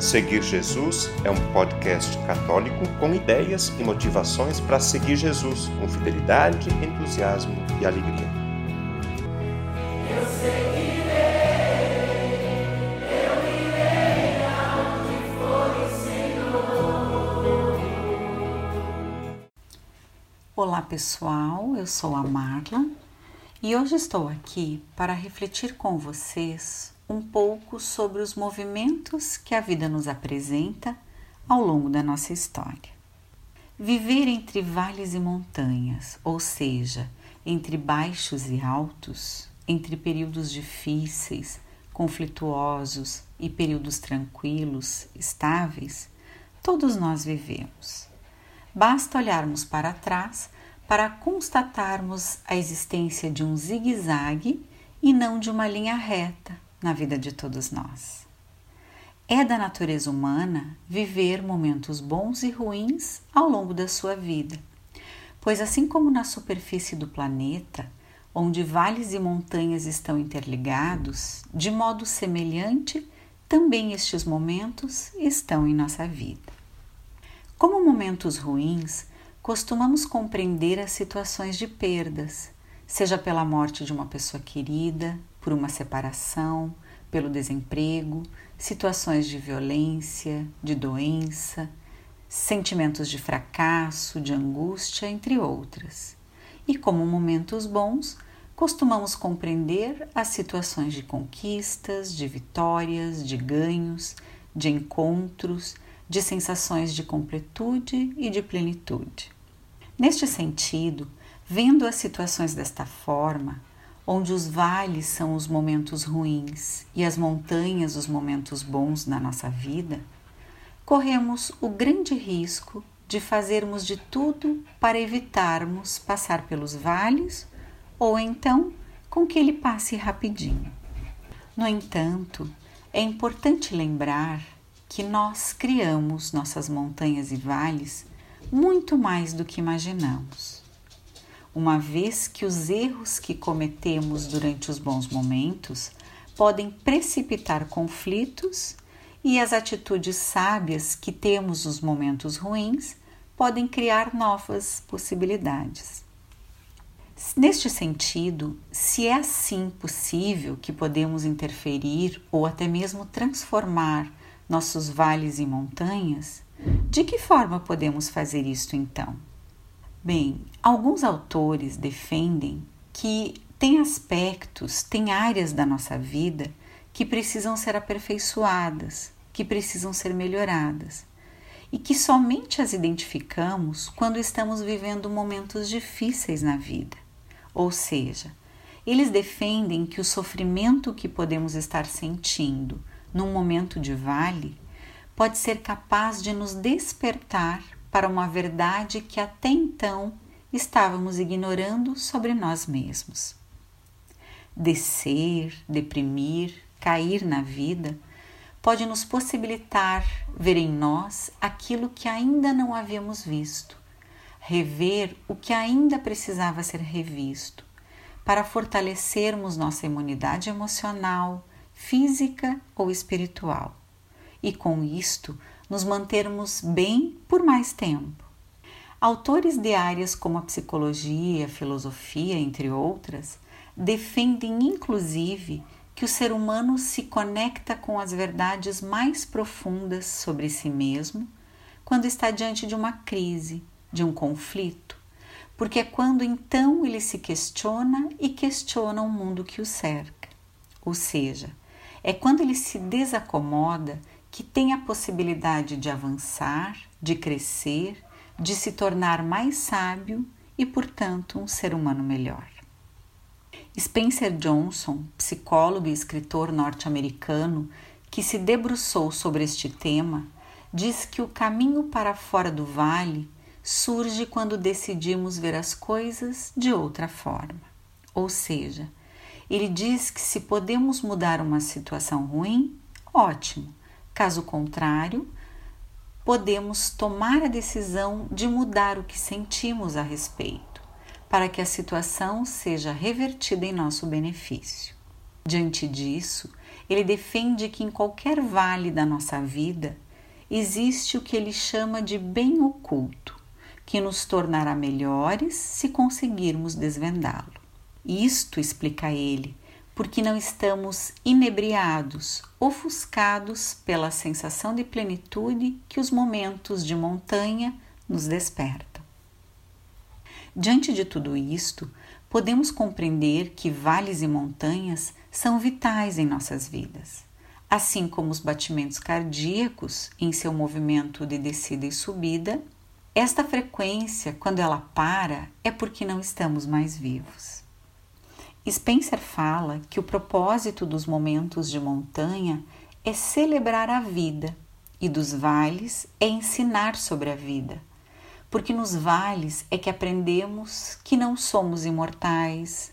Seguir Jesus é um podcast católico com ideias e motivações para seguir Jesus com fidelidade, entusiasmo e alegria. Eu seguirei, eu irei for Senhor. Olá pessoal, eu sou a Marla e hoje estou aqui para refletir com vocês um pouco sobre os movimentos que a vida nos apresenta ao longo da nossa história. Viver entre vales e montanhas, ou seja, entre baixos e altos, entre períodos difíceis, conflituosos e períodos tranquilos, estáveis, todos nós vivemos. Basta olharmos para trás para constatarmos a existência de um zigue-zague e não de uma linha reta, na vida de todos nós. É da natureza humana viver momentos bons e ruins ao longo da sua vida, pois, assim como na superfície do planeta, onde vales e montanhas estão interligados, de modo semelhante, também estes momentos estão em nossa vida. Como momentos ruins, costumamos compreender as situações de perdas, seja pela morte de uma pessoa querida, por uma separação, pelo desemprego, situações de violência, de doença, sentimentos de fracasso, de angústia, entre outras. E como momentos bons, costumamos compreender as situações de conquistas, de vitórias, de ganhos, de encontros, de sensações de completude e de plenitude. Neste sentido, vendo as situações desta forma, onde os vales são os momentos ruins e as montanhas os momentos bons na nossa vida, corremos o grande risco de fazermos de tudo para evitarmos passar pelos vales ou então com que ele passe rapidinho. No entanto, é importante lembrar que nós criamos nossas montanhas e vales muito mais do que imaginamos uma vez que os erros que cometemos durante os bons momentos podem precipitar conflitos e as atitudes sábias que temos nos momentos ruins podem criar novas possibilidades. Neste sentido, se é assim possível que podemos interferir ou até mesmo transformar nossos vales em montanhas, de que forma podemos fazer isto então? Bem, alguns autores defendem que tem aspectos, tem áreas da nossa vida que precisam ser aperfeiçoadas, que precisam ser melhoradas e que somente as identificamos quando estamos vivendo momentos difíceis na vida. Ou seja, eles defendem que o sofrimento que podemos estar sentindo num momento de vale pode ser capaz de nos despertar para uma verdade que até então estávamos ignorando sobre nós mesmos. Descer, deprimir, cair na vida pode nos possibilitar ver em nós aquilo que ainda não havíamos visto, rever o que ainda precisava ser revisto, para fortalecermos nossa imunidade emocional, física ou espiritual. E com isto, nos mantermos bem por mais tempo. Autores de áreas como a psicologia, a filosofia, entre outras, defendem inclusive que o ser humano se conecta com as verdades mais profundas sobre si mesmo quando está diante de uma crise, de um conflito, porque é quando então ele se questiona e questiona o mundo que o cerca. Ou seja, é quando ele se desacomoda que tem a possibilidade de avançar, de crescer, de se tornar mais sábio e, portanto, um ser humano melhor. Spencer Johnson, psicólogo e escritor norte-americano que se debruçou sobre este tema, diz que o caminho para fora do vale surge quando decidimos ver as coisas de outra forma. Ou seja, ele diz que se podemos mudar uma situação ruim, ótimo. Caso contrário, podemos tomar a decisão de mudar o que sentimos a respeito, para que a situação seja revertida em nosso benefício. Diante disso, ele defende que em qualquer vale da nossa vida existe o que ele chama de bem oculto, que nos tornará melhores se conseguirmos desvendá-lo. Isto, explica ele, porque não estamos inebriados, ofuscados pela sensação de plenitude que os momentos de montanha nos despertam. Diante de tudo isto, podemos compreender que vales e montanhas são vitais em nossas vidas, assim como os batimentos cardíacos em seu movimento de descida e subida. Esta frequência, quando ela para, é porque não estamos mais vivos. Spencer fala que o propósito dos momentos de montanha é celebrar a vida e dos vales é ensinar sobre a vida, porque nos vales é que aprendemos que não somos imortais,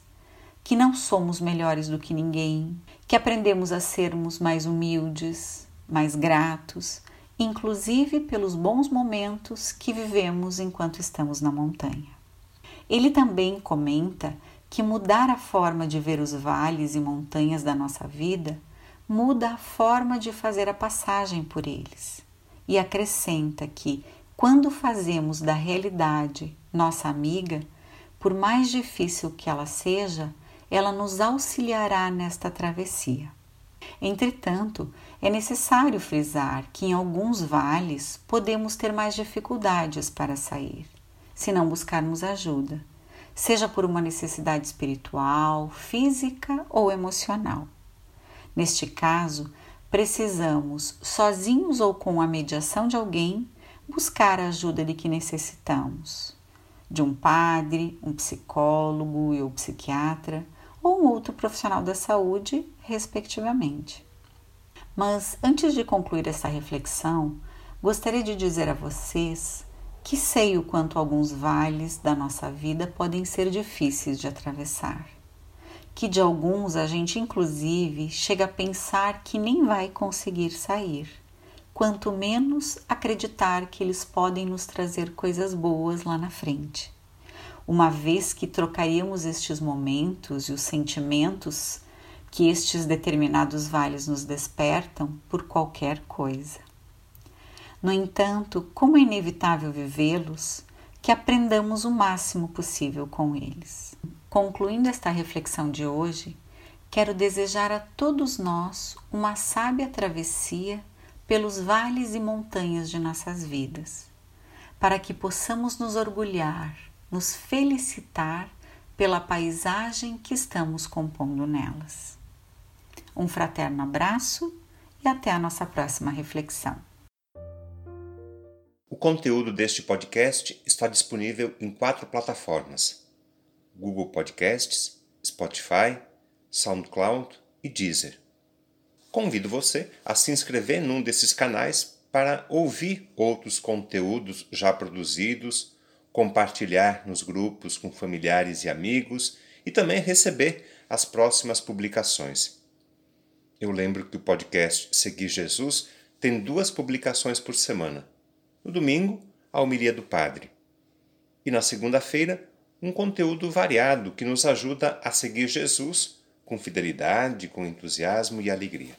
que não somos melhores do que ninguém, que aprendemos a sermos mais humildes, mais gratos, inclusive pelos bons momentos que vivemos enquanto estamos na montanha. Ele também comenta que mudar a forma de ver os vales e montanhas da nossa vida muda a forma de fazer a passagem por eles. E acrescenta que, quando fazemos da realidade nossa amiga, por mais difícil que ela seja, ela nos auxiliará nesta travessia. Entretanto, é necessário frisar que em alguns vales podemos ter mais dificuldades para sair, se não buscarmos ajuda seja por uma necessidade espiritual, física ou emocional. Neste caso, precisamos, sozinhos ou com a mediação de alguém, buscar a ajuda de que necessitamos, de um padre, um psicólogo ou psiquiatra ou um outro profissional da saúde, respectivamente. Mas antes de concluir essa reflexão, gostaria de dizer a vocês que sei o quanto alguns vales da nossa vida podem ser difíceis de atravessar. Que de alguns a gente, inclusive, chega a pensar que nem vai conseguir sair, quanto menos acreditar que eles podem nos trazer coisas boas lá na frente. Uma vez que trocaríamos estes momentos e os sentimentos que estes determinados vales nos despertam por qualquer coisa. No entanto, como é inevitável vivê-los, que aprendamos o máximo possível com eles. Concluindo esta reflexão de hoje, quero desejar a todos nós uma sábia travessia pelos vales e montanhas de nossas vidas, para que possamos nos orgulhar, nos felicitar pela paisagem que estamos compondo nelas. Um fraterno abraço e até a nossa próxima reflexão. O conteúdo deste podcast está disponível em quatro plataformas: Google Podcasts, Spotify, SoundCloud e Deezer. Convido você a se inscrever num desses canais para ouvir outros conteúdos já produzidos, compartilhar nos grupos com familiares e amigos e também receber as próximas publicações. Eu lembro que o podcast Seguir Jesus tem duas publicações por semana no domingo, a homilia do Padre. E na segunda-feira, um conteúdo variado que nos ajuda a seguir Jesus com fidelidade, com entusiasmo e alegria.